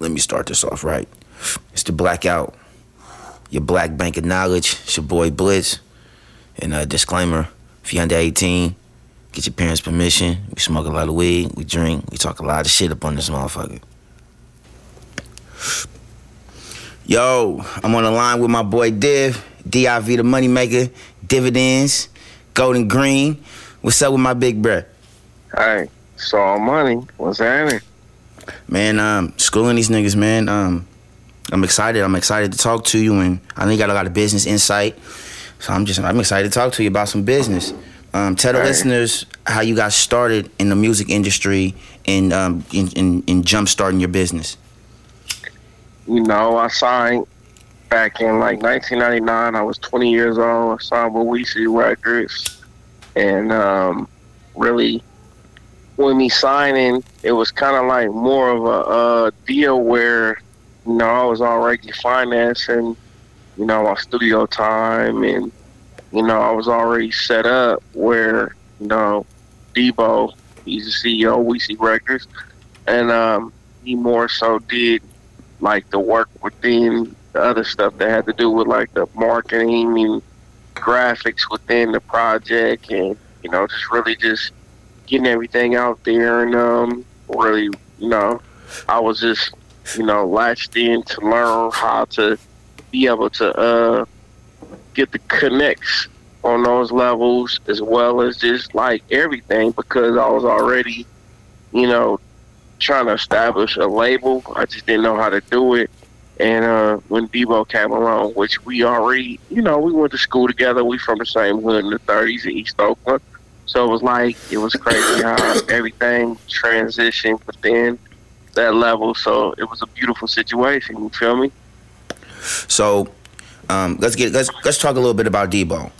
let me start this off right. It's the blackout. Your black bank of knowledge. It's your boy Blitz. And a disclaimer: if you're under 18, get your parents' permission. We smoke a lot of weed. We drink. We talk a lot of shit up on this motherfucker. Yo, I'm on the line with my boy Div, DIV the moneymaker, dividends, golden green. What's up with my big bro? Hey, saw money. What's happening? Man, um, schooling these niggas, man. Um, I'm excited. I'm excited to talk to you, and I know you got a lot of business insight. So I'm just, I'm excited to talk to you about some business. Um, tell the Hey. listeners how you got started in the music industry and um, in, in, in jump starting your business. You know, I signed back in like 1999. I was 20 years old. I signed with Weezy Records, and um, really, when me signing, it was kind of like more of a, uh deal where, you know, I was already financing, you know, my studio time, and you know, I was already set up where, you know, Debo, he's the CEO of Weezy Records, and um, he more so did like the work within the other stuff that had to do with like the marketing and graphics within the project and you know just really just getting everything out there and um really you know I was just you know latched in to learn how to be able to uh get the connects on those levels as well as just like everything because I was already you know trying to establish a label. I just didn't know how to do it. And uh, when Debo came along, which we already, you know, we went to school together. We from the same hood in the 30s in East Oakland. So it was like, it was crazy how everything transitioned within that level. So it was a beautiful situation. You feel me? So um, let's get let's let's talk a little bit about Debo.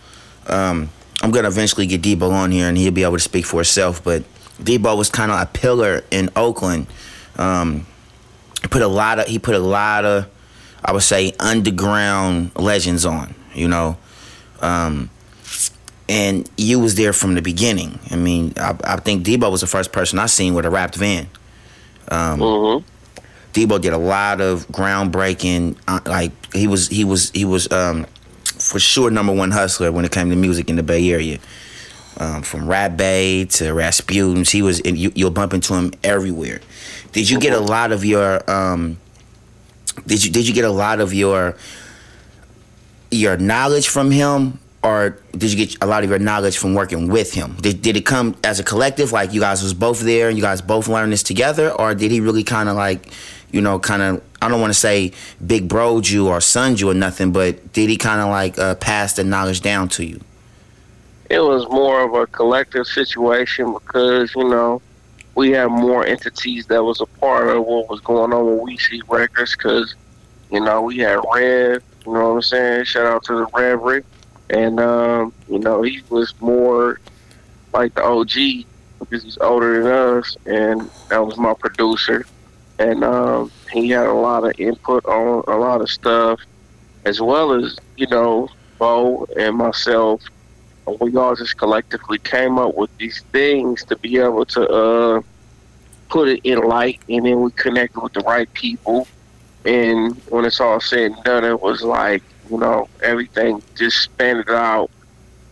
Um, I'm gonna eventually get Debo on here and he'll be able to speak for himself. But Debo was kind of a pillar in Oakland. Um, put a lot of he put a lot of I would say underground legends on. You know. Um, and you was there from the beginning. I mean, I, I think Debo was the first person I seen with a wrapped van. Um, Mm-hmm. Debo did a lot of groundbreaking. Uh, like he was, he was, he was um, for sure number one hustler when it came to music in the Bay Area. Um, from Rap Bay to Rasputin's, he was. You, you'll bump into him everywhere. Did you get a lot of your? Um, did you did you get a lot of your your knowledge from him, or did you get a lot of your knowledge from working with him? Did, did it come as a collective, like you guys was both there and you guys both learned this together, or did he really kind of like, you know, kind of I don't want to say big broed you or sunned you or nothing, but did he kind of like uh, pass the knowledge down to you? it was more of a collective situation because you know we had more entities that was a part of what was going on with We See Records because you know we had Rev, you know what I'm saying? Shout out to the Reverend, and um, you know he was more like the OG because he's older than us, and that was my producer, and um, he had a lot of input on a lot of stuff, as well as you know Bo and myself we all just collectively came up with these things to be able to uh, put it in light, and then we connected with the right people. And when it's all said and done, it was like you know everything just spanned out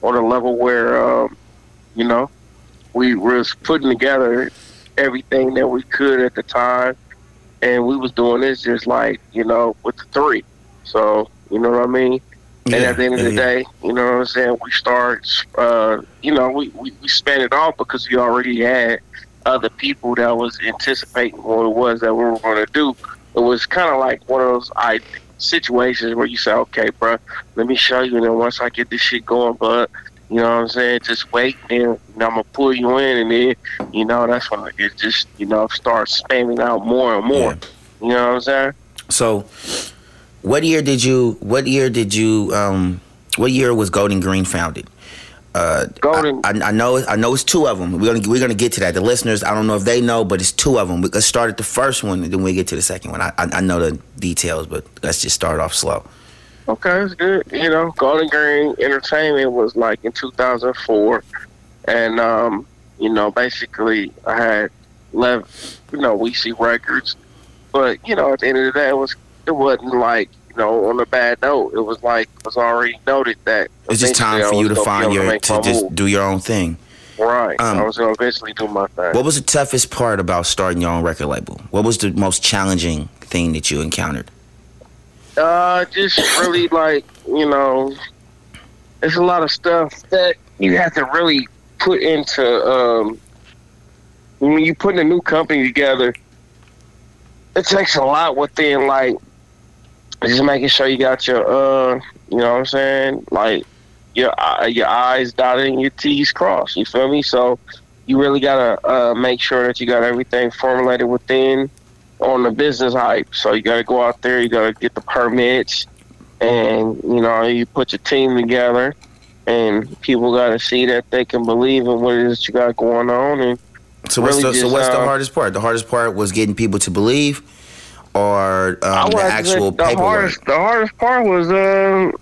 on a level where um, you know we was putting together everything that we could at the time, and we was doing this just like you know with the three. So you know what I mean. And at the end of the day, you know what I'm saying, we start, uh, you know, we, we, we spent it off because we already had other people that was anticipating what it was that we were going to do. It was kind of like one of those I, situations where you say, okay, bro, let me show you. And then once I get this shit going, but you know what I'm saying, just wait, and I'm to pull you in. And then, you know, that's when it just, you know, starts spamming out more and more. You know what I'm saying? So, what year did you? What year did you? Um, what year was Golden Green founded? Uh, Golden. I, I know. I know it's two of them. We're gonna we're gonna get to that. The listeners, I don't know if they know, but it's two of them. Let's start at the first one, and then we get to the second one. I, I I know the details, but let's just start off slow. Okay, it's good. You know, Golden Green Entertainment was like in 2004, and um, you know, basically I had left, you know, We See Records, but you know, at the end of the day, it was it wasn't like know on a bad note. It was like it was already noted that It's just time for you to find your make to just move. do your own thing. right. um, I was gonna eventually do my thing. What was the toughest part about starting your own record label? What was the most challenging thing that you encountered? Uh, just really like you know, there's a lot of stuff that you have to really put into um when you putting a new company together. It takes a lot within like just making sure you got your uh, you know what I'm saying, like your eye- your eyes dotted and your T's crossed. You feel me? So you really gotta uh, make sure that you got everything formulated within on the business hype. So you got to go out there, you got to get the permits, and you know you put your team together, and people got to see that they can believe in what it is that you got going on. And So what's Really the, so just, what's the uh, hardest part? The hardest part was getting people to believe, or um, the have to say actual the paperwork. hardest the hardest part was um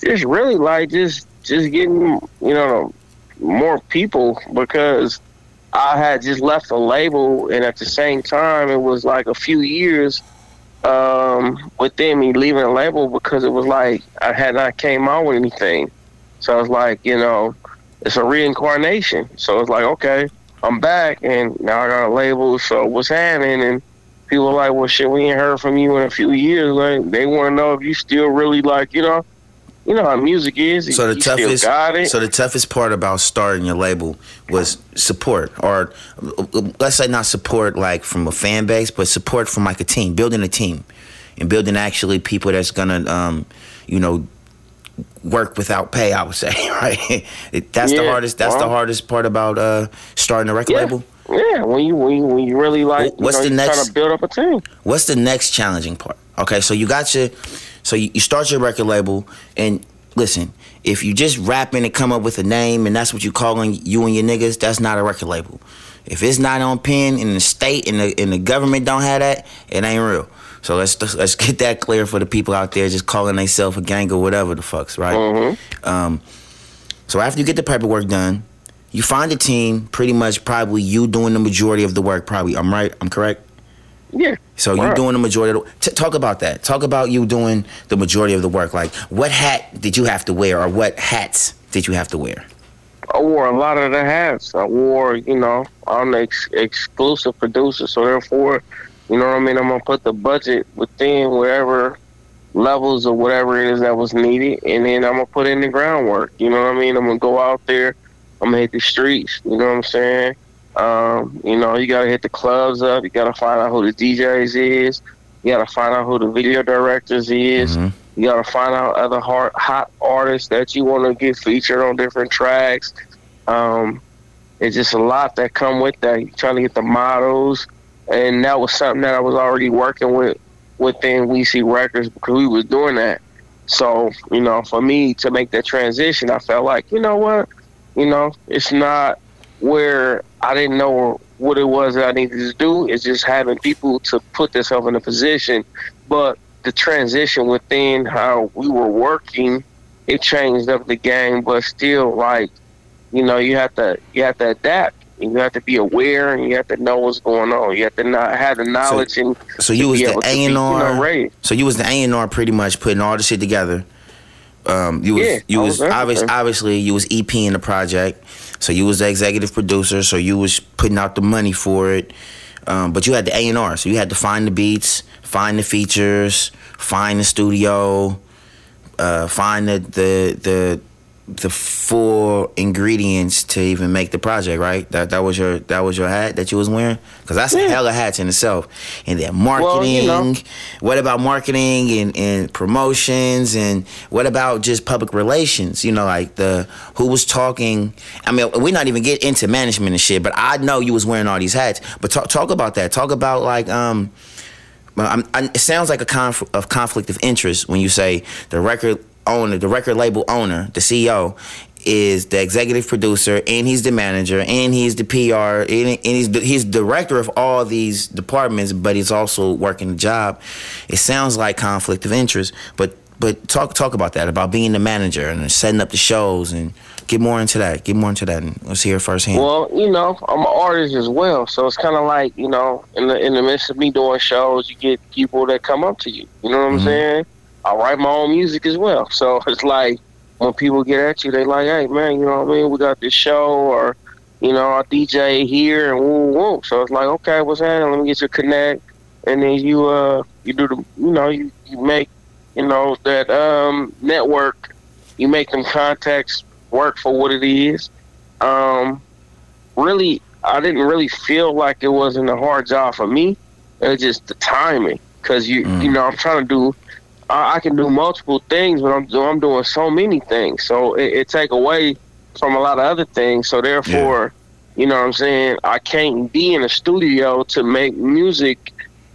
just really like just just getting you know more people because I had just left the label and at the same time it was like a few years um within me leaving a label because it was like I had not came out with anything. So it's like, you know, it's a reincarnation. So it's like, okay, I'm back and now I got a label, so what's happening and people like, well, shit, we ain't heard from you in a few years. Like, they want to know if you still really like, you know, you know how music is. So the you toughest, still got it. so the toughest part about starting your label was support, or let's say not support like from a fan base, but support from like a team, building a team, and building actually people that's gonna, um, you know, work without pay. I would say, right? That's the hardest. That's the hardest part about uh, starting a record Yeah. label. Yeah, when you when you, when you really like, what's you know, the next- trying to build up a team. What's the next challenging part? Okay, so you got your, so you, you start your record label, and listen, if you just rapping and come up with a name and that's what you calling you and your niggas, that's not a record label. If it's not on pen in the state and the and the government don't have that, it ain't real. So let's let's get that clear for the people out there just calling themselves a gang or whatever the fucks, right? Mm-hmm. Um, so after you get the paperwork done, you find a team. Pretty much, probably you doing the majority of the work. Probably, I'm right. I'm correct. Yeah. So you Right. doing the majority. Of the, t- talk about that. Talk about you doing the majority of the work. Like, what hat did you have to wear, or what hats did you have to wear? I wore a lot of the hats. I wore, you know, I'm the ex- exclusive producer, so therefore, you know what I mean. I'm gonna put the budget within wherever levels or whatever it is that was needed, and then I'm gonna put in the groundwork. You know what I mean. I'm gonna go out there. I'm gonna hit the streets. You know what I'm saying. Um, you know, you gotta hit the clubs up. You gotta find out who the DJs is. You gotta find out who the video directors is. Mhm. You gotta find out other hot, hot artists that you want to get featured on different tracks. Um, it's just a lot that come with that. You're trying to get the models, and that was something that I was already working with within We See Records because we was doing that. So you know, for me to make that transition, I felt like you know what, you know, it's not where I didn't know what it was that I needed to do. It's just having people to put themselves in a position, but the transition within how we were working, it changed up the game, but still like, you know, you have to you have to adapt. You have to be aware and you have to know what's going on. You have to not have the knowledge and So you was the able to be, A and R. So you was the A and R, pretty much putting all the shit together. Um, you was Yeah, you was was obvious, everything. obviously you was EP in the project. So you was the executive producer. So you was putting out the money for it. Um, but you had the A and R, so you had to find the beats, find the features, find the studio, uh, find the the the the full ingredients to even make the project. Right? That that was your that was your hat that you was wearing because that's a Yeah. hella hats in itself. And then Well, marketing. you know. What about marketing and, and promotions and what about just public relations? You know, like the who was talking. I mean, we're not even get into management and shit, but I know you was wearing all these hats. But talk talk about that. Talk about like um. well, I'm, I, it sounds like a conf- of conflict of interest when you say the record owner, the record label owner, the CEO, is the executive producer and he's the manager and he's the PR and, and he's the, he's director of all these departments, but he's also working a job. It sounds like conflict of interest, but but talk talk about that about being the manager and setting up the shows and get more into that. Get more into that. And let's hear it firsthand. Well, you know, I'm an artist as well, so it's kind of like you know, in the in the midst of me doing shows, you get people that come up to you. You know what I'm Mhm. saying? I write my own music as well, so it's like when people get at you, they like, hey man, you know what I mean? We got this show, or you know, our DJ here, and woo woo. So it's like, okay, what's happening? Let me get you a connect, and then you uh you do the you know you you make you know that um network, you make them contacts work for what it is. Um, really, I didn't really feel like it wasn't a hard job for me. It was just the timing, because you Mm. you know I'm trying to do. I, I can do multiple things, but I'm I'm doing so many things, so it, it take away from a lot of other things. So therefore, you know what I'm saying. I can't be in a studio to make music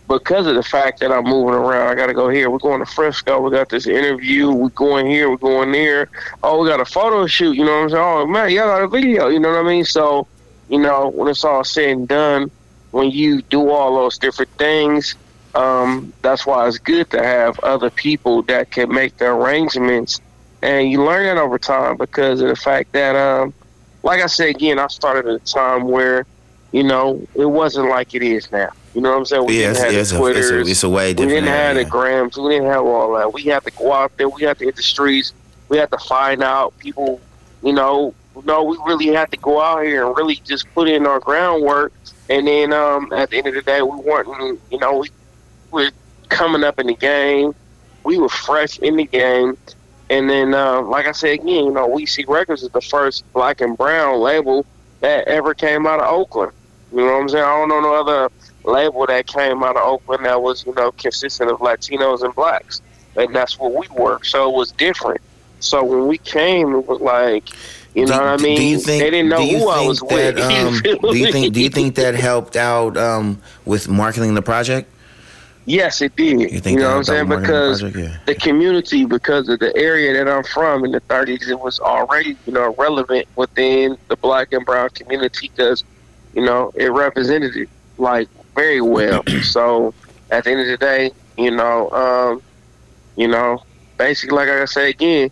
because of the fact that I'm moving around. I got to go here. We're going to Frisco. We got this interview. We're going here. We're going there. Oh, we got a photo shoot. You know what I'm saying? Oh man, y'all got a video. You know what I mean? So, you know, when it's all said and done, when you do all those different things, um, that's why it's good to have other people that can make the arrangements, and you learn that over time because of the fact that, um, like I said again, I started at a time where, you know, it wasn't like it is now. You know what I'm saying? We yeah, didn't it's, have yeah, the it's, a, it's, a, it's a way We didn't have yeah. the grams. We didn't have all that. We had to go out there. We had to hit the streets. We had to find out people. You know, no, we really had to go out here and really just put in our groundwork. And then um, at the end of the day, we weren't. You know, we were coming up in the game. We were fresh in the game. And then, uh, like I said again, you know, We See Records is the first black and brown label that ever came out of Oakland. You know what I'm saying? I don't know no other label that came out of Oakland that was, you know, consistent of Latinos and blacks. And that's what we were. So it was different. So when we came, it was like, you know do, what I mean? Do you think, they didn't know who I was that, with. Um, do you think? Do you think that helped out um, with marketing the project? Yes, it did. You You, know what I'm saying? helped out with Because marketing the community, because of the area that I'm from in the 30s, it was already, you know, relevant within the black and brown community because, you know, it represented it like very well. so at the end of the day, you know, um, you know, basically, like I say again,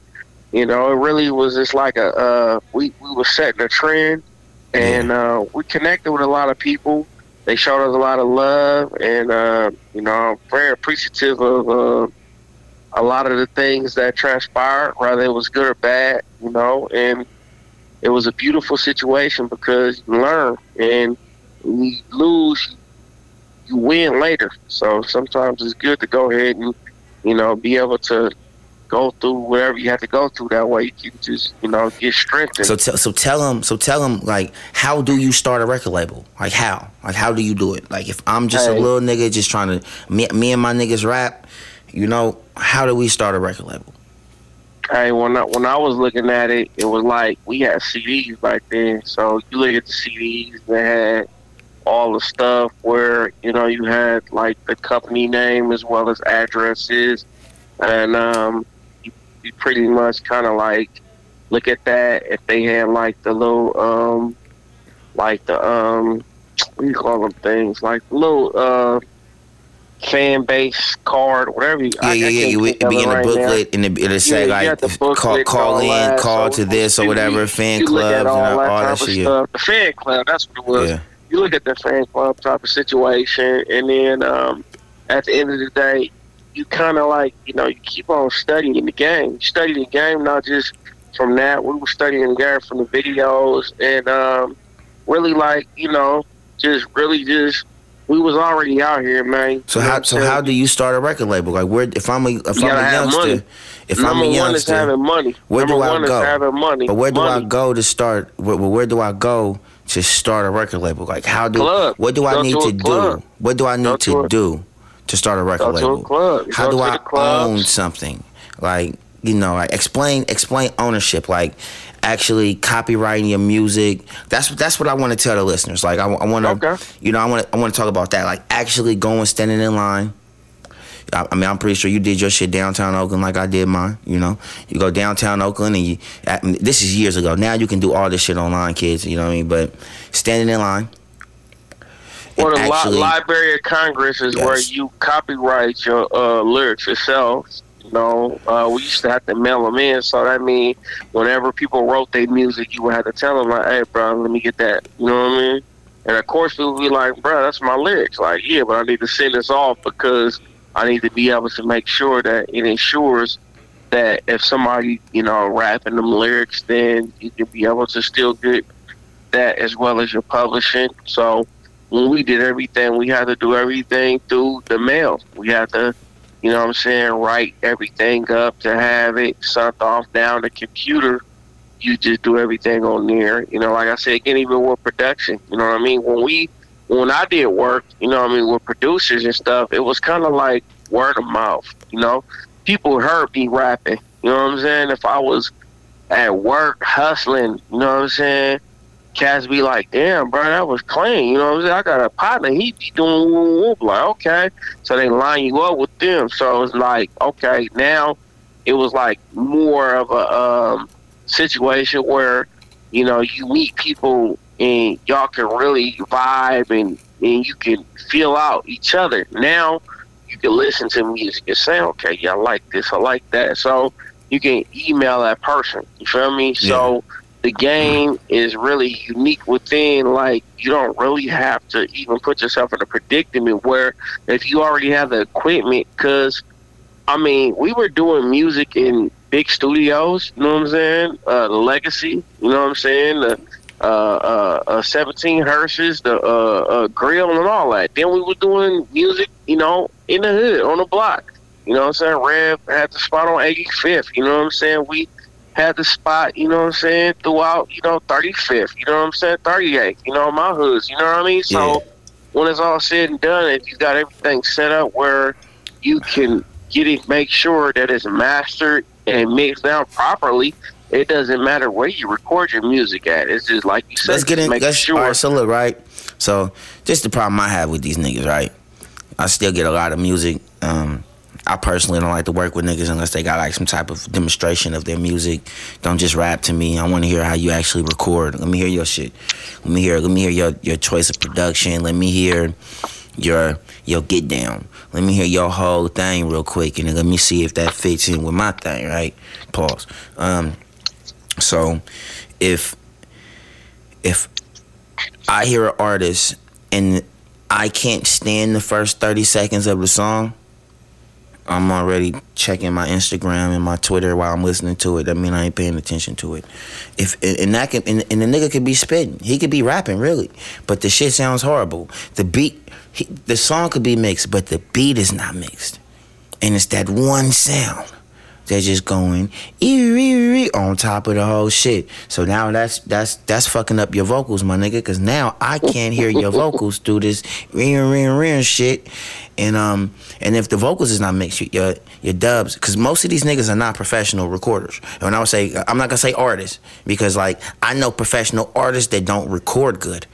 you know, it really was just like a uh, we we were setting a trend, and uh, we connected with a lot of people. They showed us a lot of love, and uh, you know, I'm very appreciative of uh, a lot of the things that transpired, whether it was good or bad. You know, and it was a beautiful situation because you learn, and you lose, you win later. So sometimes it's good to go ahead and you know be able to go through whatever you have to go through. That way you can just you know get strengthened. So tell so tell them so tell them like how do you start a record label? Like how? Like how do you do it? Like if I'm just a little nigga just trying to me, me and my niggas rap, you know, how do we start a record label? Hey, when I, when I was looking at it, it was like we had CDs back then. So you look at the CDs, they had all the stuff where you know you had like the company name as well as addresses, and um, you, you pretty much kind of like look at that. If they had like the little um, like the um, what do you call them things? Like little uh. Fan base card, whatever you. Yeah, I, yeah, yeah. You would be it in the right now. booklet and it, it'll say Yeah, you like the call booklet call in, that, call so to this or you- whatever, fan you clubs and all all that that shit. Stuff. The fan club, that's what it was. yeah. You look at the fan club type of situation, and then um, at the end of the day, you kind of like you know you keep on studying the game. You study the game not just from that. We were studying the game from the videos, and um, really like you know just really just we was already out here, man. So You know how so how do you start a record label? Like where if I'm a if You I'm a youngster, money. if Number I'm a one is youngster, having money. where do Number I go? having money. but where do money. I go to start? Where, where do I go to start a record label? Like how do Club. what do I need to do? What do I need to do to start a record label? How do to I own something? Like you know, like explain explain ownership. Like actually copyrighting your music. That's that's what I want to tell the listeners. Like I, want to, Okay. you know, I want to I want to talk about that. Like actually going standing in line. I, I mean, I'm pretty sure you did your shit downtown Oakland like I did mine. You know, you go downtown Oakland and you. I mean, this is years ago. Now you can do all this shit online, kids. You know what I mean? But standing in line. Well, the actually- Li- Library of Congress is Yes. where you copyright your uh, lyrics yourself. You know, uh, we used to have to mail them in, so that means whenever people wrote their music, you would have to tell them like, "Hey, bro, let me get that." You know what I mean? And of course, people would be like, "Bro, that's my lyrics." Like, yeah, but I need to send this off because I need to be able to make sure that it ensures that if somebody, you know, rapping them lyrics, then you can be able to still get that as well as your publishing. So when we did everything, we had to do everything through the mail. We had to, you know what I'm saying, write everything up to have it sent off down the computer. You just do everything on there. You know, like I said, again, even with production, you know what I mean? When we, when I did work, you know what I mean, with producers and stuff, it was kind of like word of mouth, you know? People heard me rapping, you know what I'm saying? If I was at work hustling, you know what I'm saying? Cats be like, damn, bro, that was clean. You know what I'm saying? I got a partner, he be doing. Like, okay. So they line you up with them. So it's like, okay, now it was like more of a um, situation where, you know, you meet people and y'all can really vibe and, and you can feel out each other. Now you can listen to music and say, okay, yeah, I like this, I like that. So you can email that person. You feel me? Yeah. So the game is really unique within like you don't really have to even put yourself in a predicament where if you already have the equipment because i mean we were doing music in big studios you know what i'm saying? Uh, the legacy you know what i'm saying? The uh, uh, uh 17 hearses the uh, uh, grill and all that. Then we were doing music you know in the hood on the block. You know what i'm saying? Rev had the spot on 85th you know what i'm saying? We had the spot, you know what I'm saying, throughout, you know, 35th, you know what I'm saying, 38th, you know, my hoods, you know what I mean? So yeah. when it's all said and done, if you got everything set up where you can get it, make sure that it's mastered and mixed down properly, it doesn't matter where you record your music at. It's just like you said, let's get in, make let's, sure. All right, so look, right? So just the problem I have with these niggas, right? I still get a lot of music. Um, I personally don't like to work with niggas unless they got like some type of demonstration of their music. Don't just rap to me. I want to hear how you actually record. Let me hear your shit. Let me hear. Let me hear your your choice of production. Let me hear your your get down. Let me hear your whole thing real quick, and let me see if that fits in with my thing. Right? Pause. Um. So, if if I hear an artist and I can't stand the first thirty seconds of the song I'm already checking my Instagram and my Twitter while I'm listening to it. That mean I ain't paying attention to it. If and that can and, and the nigga could be spitting, he could be rapping really, but the shit sounds horrible. The beat, he, the song could be mixed, but the beat is not mixed, and it's that one sound. They're just going on top of the whole shit. So now that's that's that's fucking up your vocals, my nigga. Cause now I can't hear your vocals through this ring ring ring shit. And um and if the vocals is not mixed, your your dubs, because most of these niggas are not professional recorders. And when I would say I'm not gonna say artists because like I know professional artists that don't record good.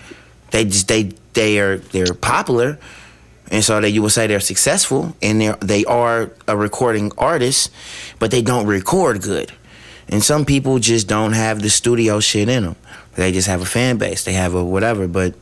They just they they are they're popular and so that you will say they're successful and they they are a recording artist, but they don't record good. And some people just don't have the studio shit in them. They just have a fan base. They have a whatever. But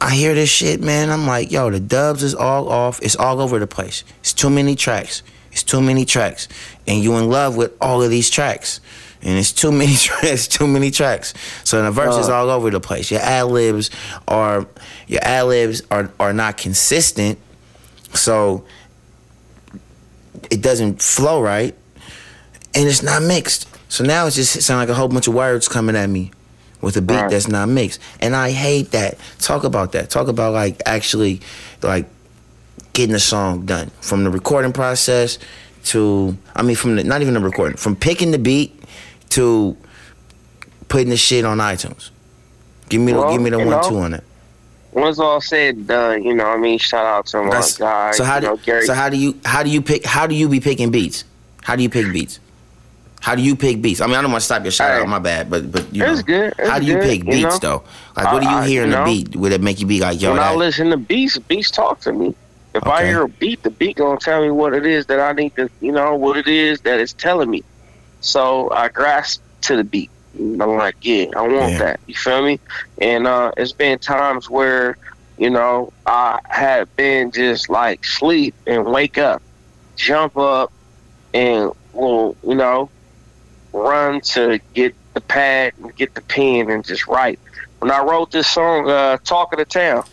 I hear this shit, man. I'm like, yo, the dubs is all off. It's all over the place. It's too many tracks. It's too many tracks. And you in love with all of these tracks and it's too many tracks, too many tracks. So the verses uh, all over the place. Your ad libs are your ad libs are are not consistent, so it doesn't flow right, and it's not mixed. So now it's just sound like a whole bunch of words coming at me with a beat right. that's not mixed, and I hate that. Talk about that. Talk about like actually like getting a song done from the recording process to I mean from the not even the recording from picking the beat to putting the shit on iTunes? Give me well, the give me the one know, two on it. Once all said done, you know, I mean, shout out to my That's, guy. So how do know, Gary. so how do you how do you pick how do you be picking beats? How do you pick beats? How do you pick beats? I mean, I don't want to stop your shout right. out. My bad, but but you it's know, good. It's how do you good, pick beats you know? though? Like, what do you hear in the beat? Would it make you be like, yo? When that, I listen to beats, beats talk to me. If okay. I hear a beat, the beat gonna tell me what it is that I need to, you know, what it is that it's telling me. So I grasp to the beat. I'm like, yeah, I want yeah. that. You feel me? And uh, it's been times where, you know, I had been just like sleep and wake up, jump up, and will, you know, run to get the pad and get the pen and just write. When I wrote this song, uh, Talk of the Town,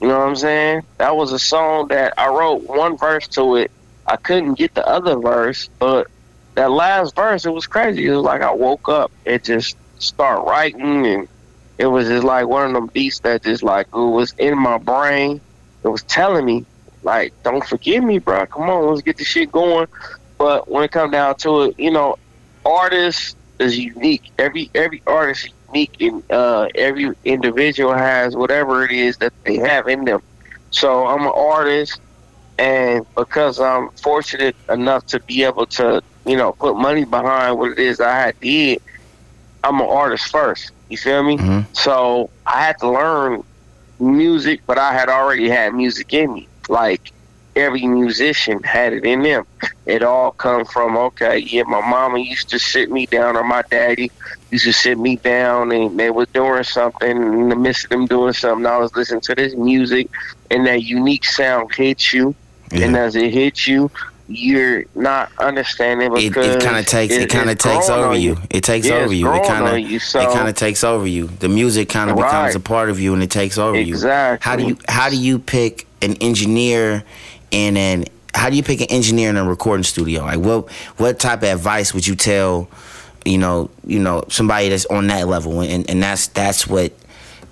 you know what I'm saying? That was a song that I wrote one verse to it. I couldn't get the other verse, but that last verse, it was crazy. It was like I woke up and just start writing, and it was just like one of them beats that just like it was in my brain. It was telling me, like, don't forgive me, bro. Come on, let's get the shit going. But when it comes down to it, you know, artist is unique. Every every artist is unique, and uh, every individual has whatever it is that they have in them. So I'm an artist, and because I'm fortunate enough to be able to, you know, put money behind what it is I had did, I'm an artist first. You feel me? Mhm. So I had to learn music, but I had already had music in me. Like every musician had it in them. It all come from okay, yeah, my mama used to sit me down or my daddy used to sit me down and they was doing something in the midst of them doing something I was listening to this music and that unique sound hits you and as it hits you you're not understanding because it kind of takes it, kind of takes over on you. It takes Yeah, over you. It kind of so- it kind of takes over you. The music kind of becomes a part of you, and it takes over you. Exactly. How do you how do you pick an engineer and an how do you pick an engineer in a recording studio? Like what what type of advice would you tell you know you know somebody that's on that level and and that's that's what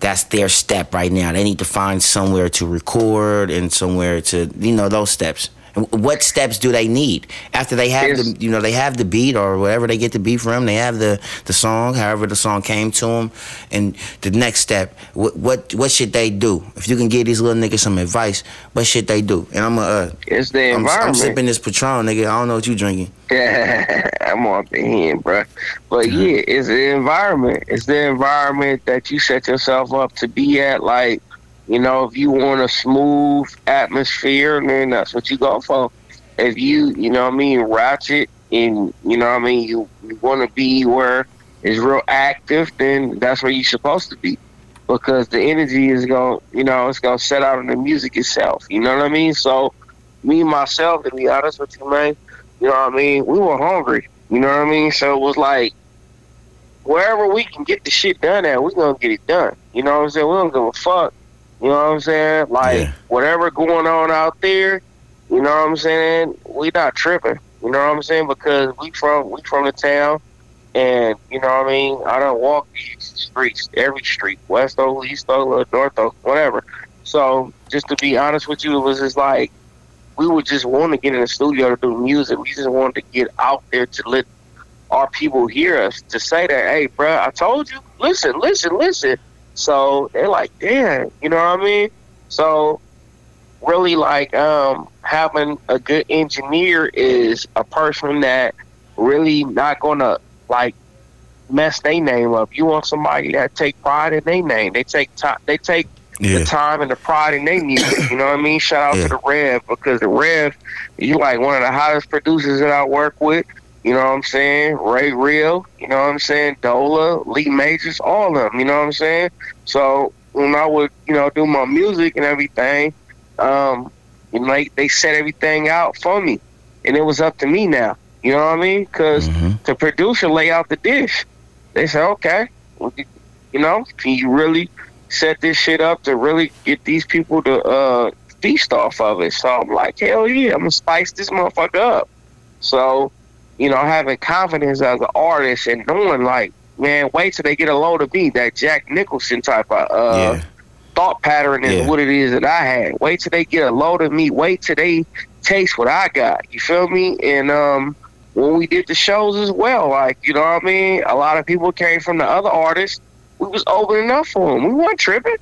that's their step right now. They need to find somewhere to record and somewhere to you know those steps. What steps do they need after they have the you know they have the beat or whatever they get the beat from? They have the the song, however the song came to them, and the next step. What what what should they do? If you can give these little niggas some advice, what should they do? And I'm a uh, it's the I'm, I'm environment sipping this Patron, nigga. I don't know what you drinking. Yeah, I'm off the end, bro. But yeah, it's the environment. It's the environment that you set yourself up to be at. Like, you know, if you want a smooth atmosphere, then that's what you go for. If you, you know what I mean, ratchet and, you know I mean, you, you want to be where it's real active, then that's where you're supposed to be. Because the energy is going, you know, it's going to set out in the music itself. You know what I mean? So, me, myself, to be honest with you, man, you know what I mean? We were hungry. You know what I mean? So it was like, wherever we can get the shit done at, we're going to get it done. You know what I'm saying? We don't give a fuck. You know what I'm saying? Like, Yeah. whatever going on out there, you know what I'm saying? We not tripping. You know what I'm saying? Because we from we from the town, and you know what I mean. I don't walk these streets, every street, West Oak, East Oak, North Oak, whatever. So just to be honest with you, it was just like we would just want to get in the studio to do music. We just wanted to get out there to let our people hear us to say that, hey, bruh, I told you, listen, listen, listen. So they're like, damn, you know what I mean? So really, like, um, having a good engineer is a person that really not gonna like mess their name up. You want somebody that take pride in their name. They take time. They take the time and the pride in their music. You know what I mean? Shout out Yeah. to the Rev because the Rev, you like one of the hottest producers that I work with. You know what I'm saying? Ray Real, you know what I'm saying? Dola, Lee Majors, all of them. You know what I'm saying? So when I would, you know, do my music and everything, um, you know, they, they set everything out for me, and it was up to me now. You know what I mean? Because Mhm. the producer lay out the dish. They said, okay, you- you know, can you really set this shit up to really get these people to uh, feast off of it? So I'm like, hell yeah, I'm gonna spice this motherfucker up. So, you know, having confidence as an artist and knowing like, man, wait till they get a load of me, that Jack Nicholson type of uh, yeah. thought pattern is Yeah. what it is that I had. Wait till they get a load of me. Wait till they taste what I got. You feel me? And um, when we did the shows as well, like you know what I mean. A lot of people came from the other artists. We was open enough for them. We weren't tripping.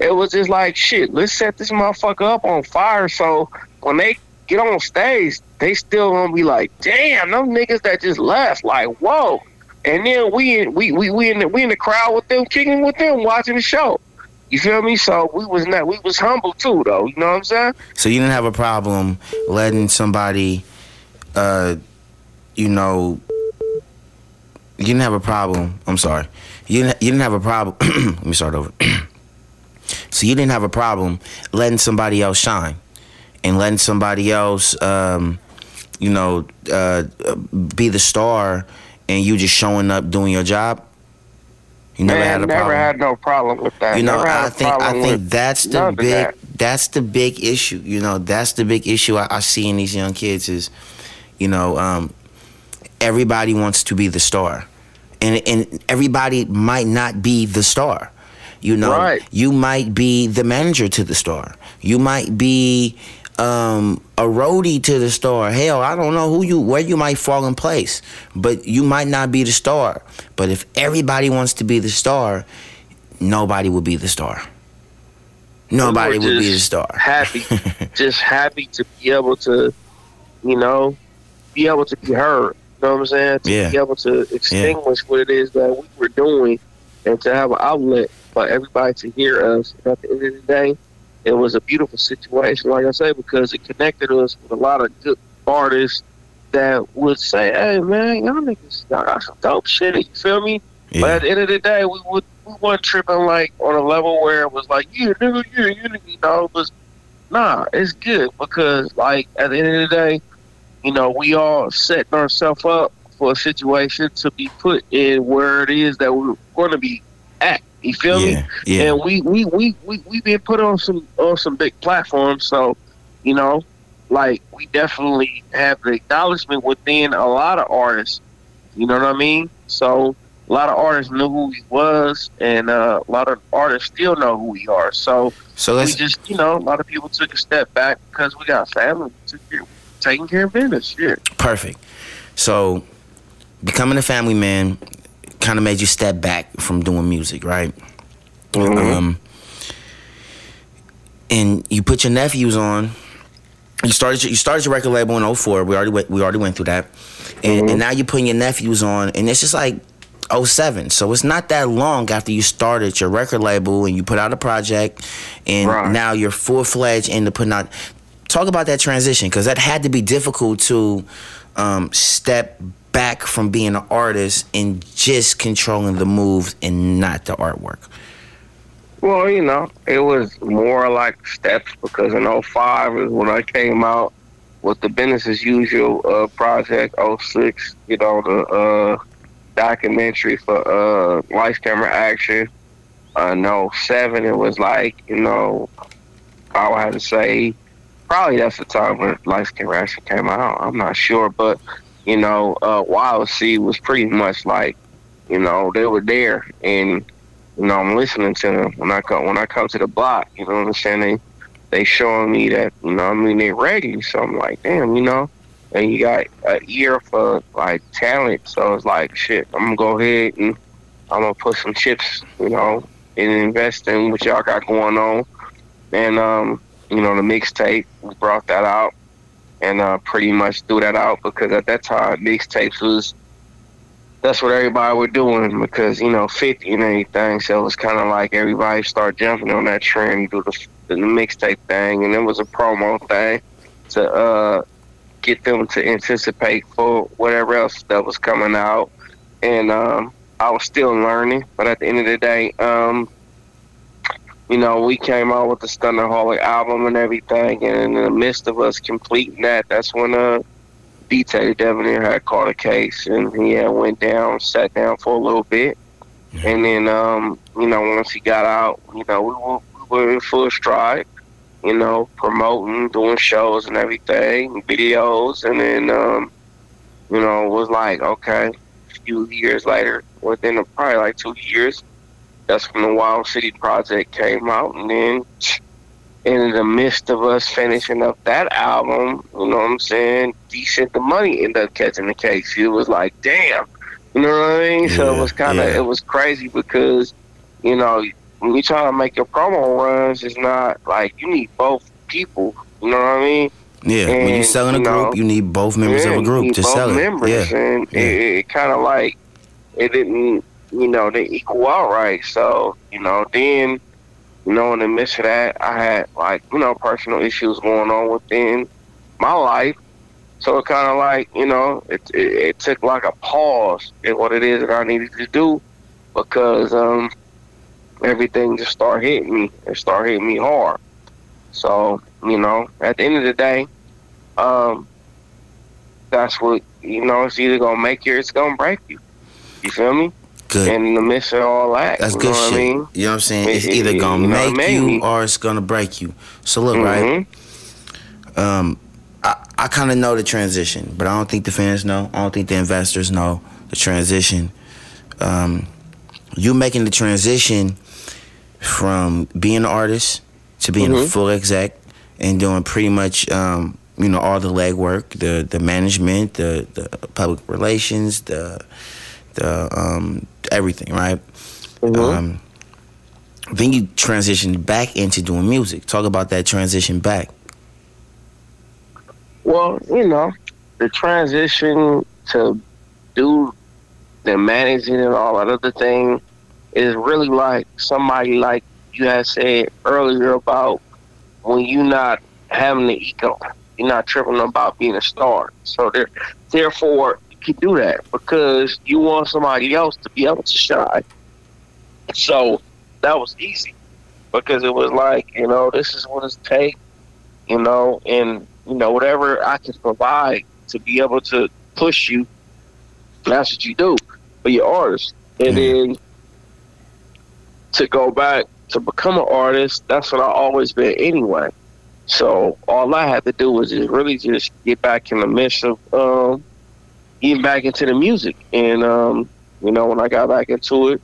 It was just like shit. Let's set this motherfucker up on fire. So when they get on stage, they still gonna be like, damn, them niggas that just left. Like whoa. And then we we we we in the we in the crowd with them, kicking with them, watching the show. You feel me? So we was not we was humble too though, you know what I'm saying? So you didn't have a problem letting somebody, uh, you know, you didn't have a problem. I'm sorry. You didn't, you didn't have a problem. let me start over. so you didn't have a problem letting somebody else shine and letting somebody else, um, you know, uh, be the star and you just showing up doing your job? You never Man, had a problem never problem. had no problem with that. You know, I think I think that's the big that. that's the big issue. You know, that's the big issue I, I see in these young kids is, you know, um, everybody wants to be the star, and and everybody might not be the star. You know, right. you might be the manager to the star. You might be um, a roadie to the star. Hell, I don't know who you where you might fall in place, but you might not be the star. But if everybody wants to be the star, nobody will be the star. Nobody will be the star. Happy, just happy to be able to, you know, be able to be heard. You know what I'm saying? To yeah. be able to extinguish yeah. what it is that we were doing and to have an outlet for everybody to hear us. At the end of the day, it was a beautiful situation, like I say, because it connected us with a lot of good artists that would say, "Hey, man, y'all niggas got some dope shit." You feel me? Yeah. But at the end of the day, we would we weren't tripping like on a level where it was like, "Yeah, nigga, yeah, you nigga," you know. It was nah, it's good because like at the end of the day, you know, we all setting ourselves up for a situation to be put in where it is that we're going to be at. You feel yeah, me? Yeah. And we we we we we been put on some on some big platforms, so you know, like we definitely have the acknowledgement within a lot of artists. You know what I mean? So a lot of artists knew who he was, and uh, a lot of artists still know who we are. So, so we just, you know, a lot of people took a step back because we got family, took care, taking care of business. Yeah. Perfect. So, becoming a family man kind of made you step back from doing music, right? Mm-hmm. Um, and you put your nephews on. You started you started your record label in 04. We already went, we already went through that, and, mm-hmm. and now you're putting your nephews on, and it's just like 07. So it's not that long after you started your record label and you put out a project, and right. now you're full fledged into putting out. Talk about that transition because that had to be difficult to um, step back from being an artist and just controlling the moves and not the artwork? Well, you know, it was more like steps because in 05 is when I came out with the business as usual uh, project 06, you know, the uh, documentary for uh, Camera Action. Uh, no, 07, it was like, you know, I would have to say, probably that's the time when Lights Camera Action came out. I'm not sure, but you know, uh, Wild Seed was pretty much like, you know, they were there, and you know, I'm listening to them when I come when I come to the block. You know what I'm saying? They they showing me that, you know, I mean, they ready. So I'm like, damn, you know. And you got an ear for like talent, so it's like, shit. I'm gonna go ahead and I'm gonna put some chips, you know, and invest in what y'all got going on. And um, you know, the mixtape, we brought that out and uh, pretty much threw that out because at that time mixtapes was that's what everybody was doing because you know 50 and anything so it was kind of like everybody start jumping on that trend do the, the mixtape thing. And it was a promo thing to uh, get them to anticipate for whatever else that was coming out. And um, I was still learning but at the end of the day um, you know, we came out with the Stunnerholic album and everything, and in the midst of us completing that, that's when uh, B-Tay Debonair had caught a case, and he had went down, sat down for a little bit, and then, um, you know, once he got out, you know, we were, we were in full stride, you know, promoting, doing shows and everything, videos, and then, um, you know, it was like, okay, a few years later, within probably like two years, that's when the Wild City project came out, and then in the midst of us finishing up that album, you know what I'm saying, decent the money ended up catching the case. It was like, damn, you know what I mean? Yeah, so it was kind of yeah. it was crazy because, you know, when you try to make your promo runs, it's not like you need both people. You know what I mean? Yeah, and, when you're selling a you group, know, you need both members yeah, of a group to sell it. Members, yeah, and it, it kind of like it didn't you know, they equal out right. So, you know, then, you know, in the midst of that, I had like, you know, personal issues going on within my life. So it kind of like, you know, it, it, it took like a pause in what it is that I needed to do because um, everything just started hitting me. It started hitting me hard. So, you know, at the end of the day, um, that's what you know. It's either gonna make you, or it's gonna break you. You feel me? Good. And in the midst of all that, That's you good shit. I mean? You know what I'm saying? It's either gonna you know, make you me- or it's gonna break you. So look, right? Mhm. Um, I, I kind of know the transition, but I don't think the fans know. I don't think the investors know the transition. Um, you making the transition from being an artist to being a Mhm. full exec and doing pretty much um, you know all the legwork, the the management, the the public relations, the the um, everything, right? Mhm. Um, then you transition back into doing music. Talk about that transition back. Well, you know, the transition to do the managing and all that other thing is really like somebody like you had said earlier about when you're not having the ego, you're not tripping about being a star. So there, therefore, can do that because you want somebody else to be able to shine. So that was easy because it was like, you know, this is what it's take, you know, and you know, whatever I can provide to be able to push you, that's what you do for your artist. And then to go back to become an artist, that's what I always been anyway. So all I had to do was just really just get back in the midst of um, getting back into the music. And um, you know, when I got back into it,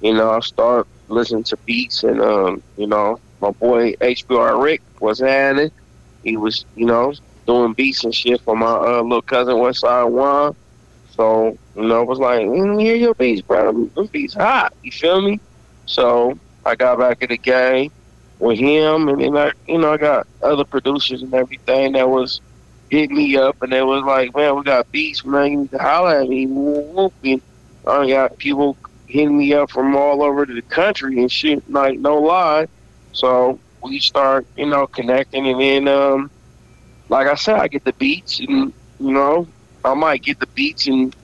you know, I started listening to beats and um, you know, my boy HBR Rick was at it. He was, you know, doing beats and shit for my uh, little cousin Westside One. So, you know, it was like, mm, hear your beats, bro. Them, beats hot. You feel me? So I got back in the game with him, and then I, you know, I got other producers and everything that was hitting me up, and they was like, man, we got beats, man. You need to holler at me. And I got people hitting me up from all over the country and shit. Like, no lie. So we start, you know, connecting, and then, um, like I said, I get the beats, and you know, I might get the beats, and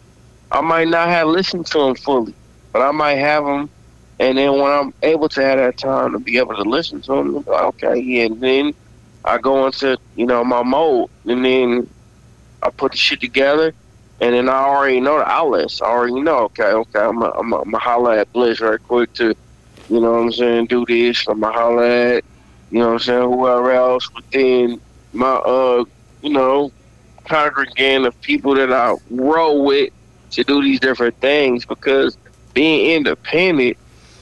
I might not have listened to them fully, but I might have them, and then when I'm able to have that time to be able to listen to them, like, okay, yeah, and then I go into, you know, my mode, and then I put the shit together, and then I already know the outlets. I already know, okay, okay, I'm going I'm to holler at Bliss right quick to, you know what I'm saying, do this. I'm to holler at, you know what I'm saying, whoever else within my, uh, you know, congregation of people that I roll with to do these different things because being independent,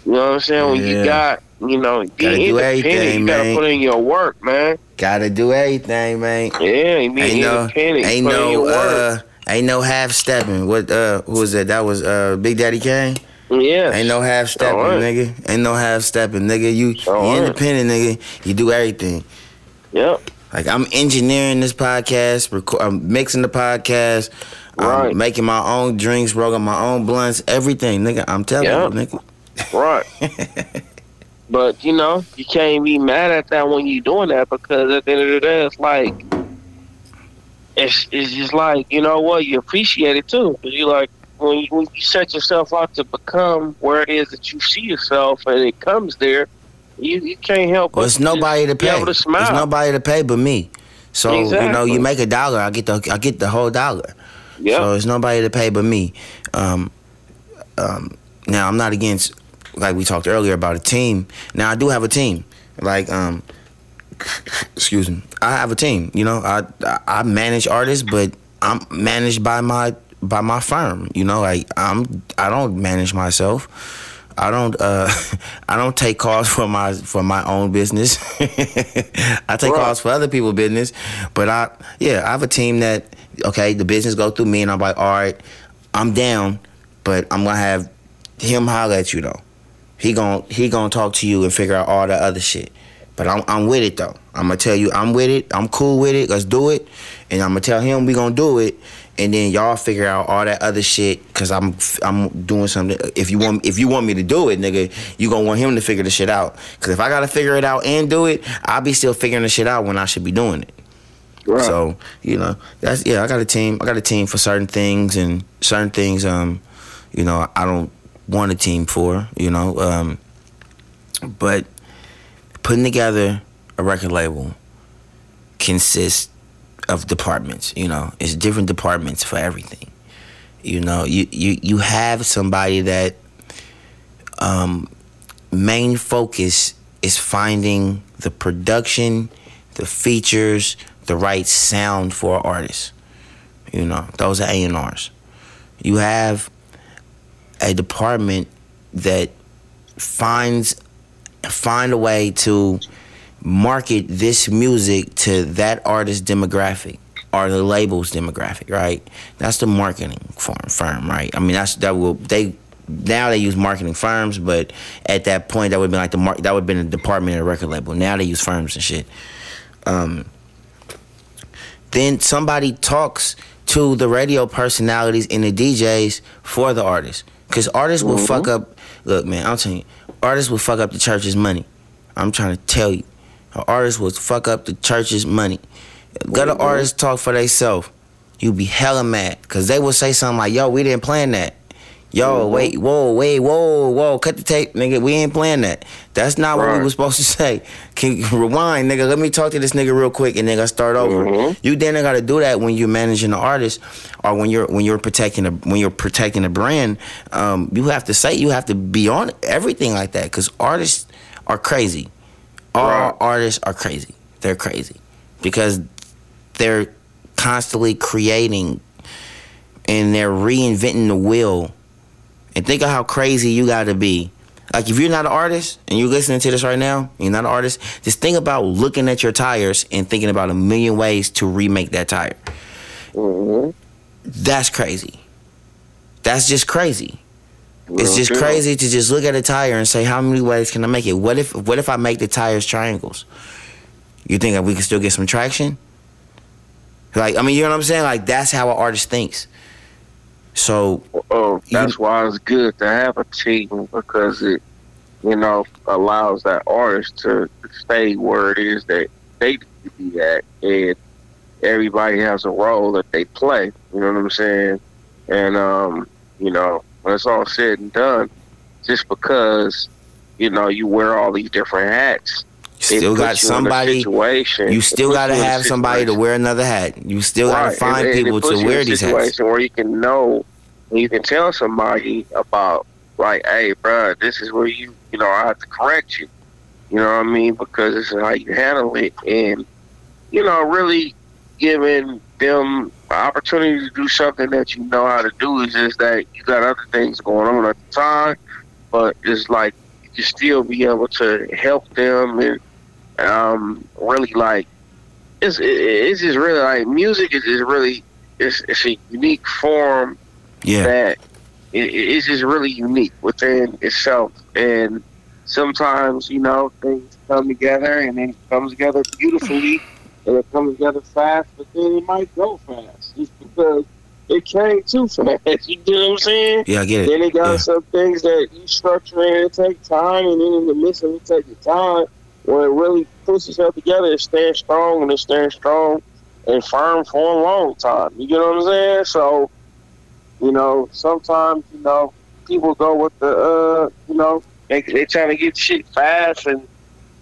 you know what I'm saying, when Yeah. you got, you know, being do everything, you got to man. put in your work, man. Gotta do everything, man. Yeah, Ain't no, independent, ain't put in no, uh, ain't no half stepping. What, uh, who was that? That was uh, Big Daddy Kane. yeah. Ain't no half stepping, Alright. nigga. Ain't no half stepping, nigga. You, independent, nigga. You do everything. Yep. Like I'm engineering this podcast, I'm mixing the podcast, Right. I'm making my own drinks, rolling my own blunts, everything, nigga. I'm telling Yeah. you, nigga. Right. but you know, you can't be mad at that when you're doing that because at the end of the day, it's like it's it's just like you know what you appreciate it too because you like when you, when you set yourself out to become where it is that you see yourself and it comes there, you you can't help. Well, but it's nobody to pay. to nobody to pay but me. So you know, you make a dollar, I get the I get the whole dollar. Yeah. So it's nobody to pay but me. Um, um, now I'm not against like we talked earlier about a team. Now I do have a team. Like um, excuse me, I have a team. You know, I I, manage artists, but I'm managed by my by my firm. You know, like I'm I don't manage myself. I don't uh I don't take calls for my for my own business. I take Right. calls for other people's business. But I yeah, I have a team that okay, the business go through me and I'm like, all right, I'm down, but I'm gonna have him holler at you though. He gon' he gonna talk to you and figure out all the other shit. But I'm I'm with it though. I'm gonna tell you I'm with it. I'm cool with it. Let's do it. And I'm gonna tell him we gonna do it. And then y'all figure out all that other shit. Cause I'm I'm doing something. If you want if you want me to do it, nigga, you gonna want him to figure the shit out. Cause if I gotta figure it out and do it, I'll be still figuring the shit out when I should be doing it. Right. So you know, that's yeah. I got a team. I got a team for certain things and certain things. Um, you know, I don't want a team for. You know, um, but putting together a record label consists of departments. You know, it's different departments for everything. You know, you you you have somebody that um, main focus is finding the production, the features, the right sound for an artist. You know, those are A and R's. You have a department that finds find a way to market this music to that artist demographic or the label's demographic, right? That's the marketing firm, firm, right? I mean, that's that will they now they use marketing firms, but at that point that would be like the mar- that would have been a department of a record label. Now they use firms and shit. Um, then somebody talks to the radio personalities and the DJs for the artists, because artists will fuck mm-hmm. up. Look, man, I'm telling you, artists will fuck up the church's money. I'm trying to tell you, artists will fuck up the church's money. Let the mm-hmm. artists talk for themselves. You be hella mad, cause they will say something like, "Yo, we didn't plan that." Yo, wait, whoa, wait, whoa, whoa, cut the tape, nigga. We ain't playing that. That's not what we were supposed to say. Can you rewind, nigga? Let me talk to this nigga real quick, and nigga start over. Mhm. You then got to do that when you're managing the artist, or when you're when you're protecting a when you're protecting a brand. Um, you have to say you have to be on everything like that because artists are crazy. All Right. artists are crazy. They're crazy because they're constantly creating and they're reinventing the wheel. And think of how crazy you got to be. Like if you're not an artist and you're listening to this right now, you're not an artist. Just think about looking at your tires and thinking about a million ways to remake that tire. hmm That's crazy. That's just crazy. It's just deal. crazy to just look at a tire and say, how many ways can I make it? What if what if I make the tires triangles? You think that we can still get some traction? Like, I mean, you know what I'm saying? Like, that's how an artist thinks. So, Oh, You- that's why it's good to have a team because it, you know, allows that artist to stay where it is that they need to be at, and everybody has a role that they play. You know what I'm saying? And um, you know, when it's all said and done, just because you know you wear all these different hats, you still got somebody. situation. You still got to you in a have somebody to wear another hat. You still got to find and- and people to wear these hats. situation where you can know, you can tell somebody about, like, hey, bro, this is where you, you know, I have to correct you. You know what I mean? Because this is how you handle it, and you know, really giving them an opportunity to do something that you know how to do is just that you got other things going on at the time, but it's like you still be able to help them and um, really like it's it's just really like music is just really it's it's a unique form Yeah, that it, it's just really unique within itself. And sometimes you know things come together and then it comes together beautifully and it comes together fast but then it might go fast just because it came too fast. You know what i'm saying? Yeah, I get it. then it got Yeah. some things that you structure and it take time, and then in the midst of it taking time, when it really puts itself together, it stands strong and it stands strong and firm for a long time. You get what I'm saying? So, you know, sometimes you know people go with the, uh, you know, they they trying to get shit fast, and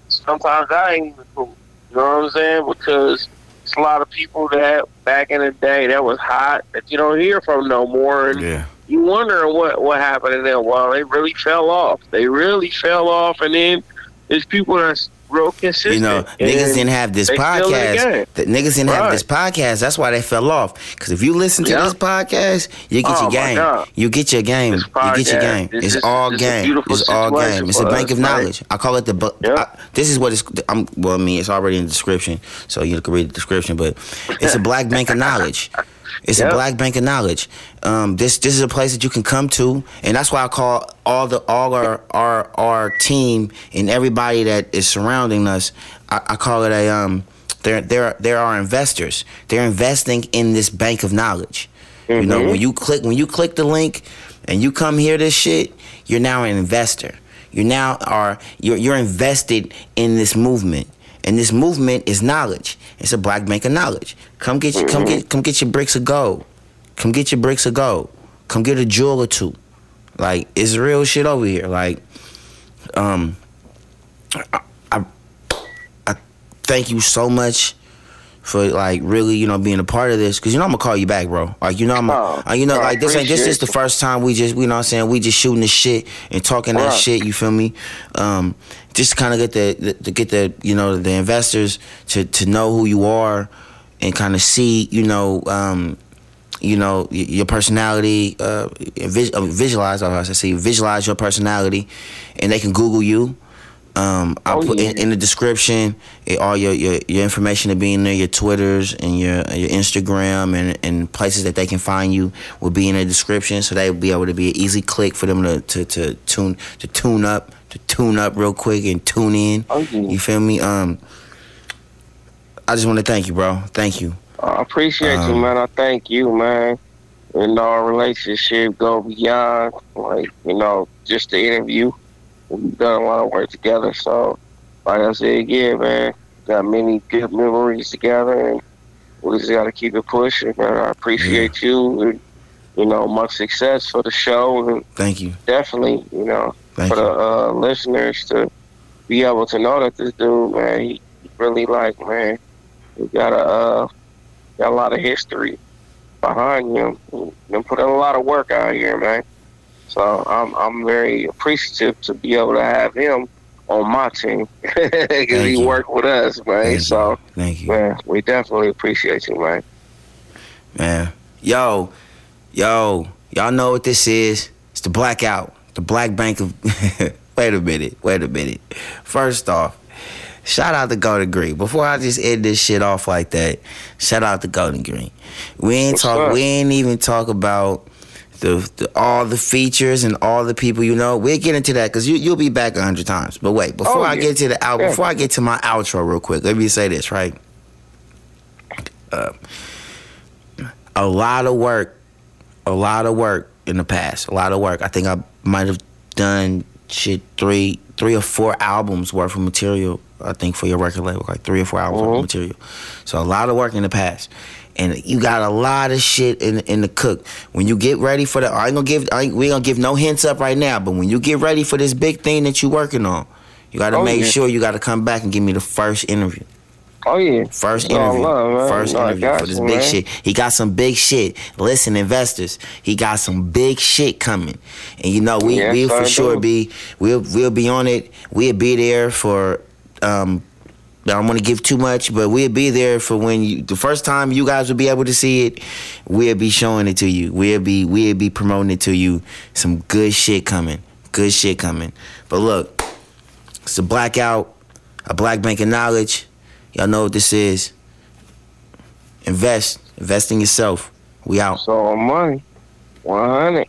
sometimes I ain't even cool. You know what I'm saying? Because it's a lot of people that back in the day that was hot that you don't hear from no more, and Yeah, you wonder what what happened to them. Well, they really fell off. They really fell off, and then there's people that's real consistent. you know, and niggas didn't have this they still in the podcast. The niggas didn't have this podcast. That's why they fell off. Because if you listen to Yeah. this podcast, you get Oh, your game. You get your game. You get your game. this It's is- all a game. It's all game. It's a bank of right? knowledge. I call it the. bu- Yeah. I- this is what it's. I'm. Well, I mean, it's already in the description, so you can read the description. But it's a black bank of knowledge. It's a black bank of knowledge. Um, this this is a place that you can come to, and that's why I call all the all our our our team and everybody that is surrounding us. I, I call it a um. They're they're they're our investors. They're investing in this bank of knowledge. You know, Mhm. when you click when you click the link and you come hear this shit, you're now an investor. You now are you're you're invested in this movement. And this movement is knowledge. It's a black bank of knowledge. Come get your, come get come get your bricks of gold. Come get your bricks of gold. Come get a jewel or two. Like it's real shit over here. Like, um, I, I, I thank you so much for like really, you know, being a part of this. Cause you know I'm gonna call you back, bro. Like you know I'm, Oh, uh, you know, like this ain't this is the first time we just, you know, what I'm saying we just shooting the shit and talking that shit. You feel me? Um, just to kind of get the, the to get the you know the investors to to know who you are and kind of see you know um, you know your personality uh, vis- uh, visualize I was to say visualize your personality and they can Google you. Um, I Oh, put in, yeah. in the description eh, all your, your, your information to be in there, your Twitters and your your Instagram and, and places that they can find you will be in the description, so they will be able to be an easy click for them to, to, to tune to tune up to tune up real quick and tune in. Oh, yeah. You feel me? Um, I just want to thank you, bro. Thank you. I appreciate you, Um, man. I thank you, man. And our relationship go beyond, like, you know, just the interview. We've done a lot of work together. So, like I said, yeah, man, got many good memories together. And we just got to keep it pushing, man. I appreciate you. And, you know, much success for the show. And Thank you. definitely, you know, Thank for the you. uh, listeners to be able to know that this dude, man, he really like, man, he got a uh, got a lot of history behind him. And put in a lot of work out here, man. So I'm I'm very appreciative to be able to have him on my team because he you. worked with us, man. Thank you. so Thank you. man, we definitely appreciate you, man. man. Yo, yo, y'all know what this is? It's the blackout, the black bank of. wait a minute, wait a minute. First off, shout out to Golden Green. Before I just end this shit off like that, shout out to Golden Green. We ain't What's talk. up? We ain't even talk about. The, the all the features and all the people you know we'll get into that because you, you'll be back a hundred times but wait before Oh, i get to the out Yeah. before i get to my outro real quick let me say this right uh, a lot of work, a lot of work in the past. A lot of work. I think I might have done shit three, three or four albums worth of material. I think for your record label, like three or four albums worth Mhm. of material. So a lot of work in the past, and you got a lot of shit in in the cook. When you get ready for the, I ain't gonna give, I ain't, we ain't gonna give no hints up right now. But when you get ready for this big thing that you working on, you got to Oh, make yeah. sure you got to come back and give me the first interview. Oh yeah, First interview. love. First No, interview for this you, big man. shit. He got some big shit. Listen, investors, he got some big shit coming. And you know, we Yes, we'll for sure do. be we'll we'll be on it. We'll be there for um I don't want to give too much, but we'll be there for when you the first time you guys will be able to see it. We'll be showing it to you. We'll be we'll be promoting it to you. Some good shit coming. Good shit coming. But look, it's a blackout, a black bank of knowledge. Y'all know what this is. Invest. Invest in yourself. We out. so money, one hundred.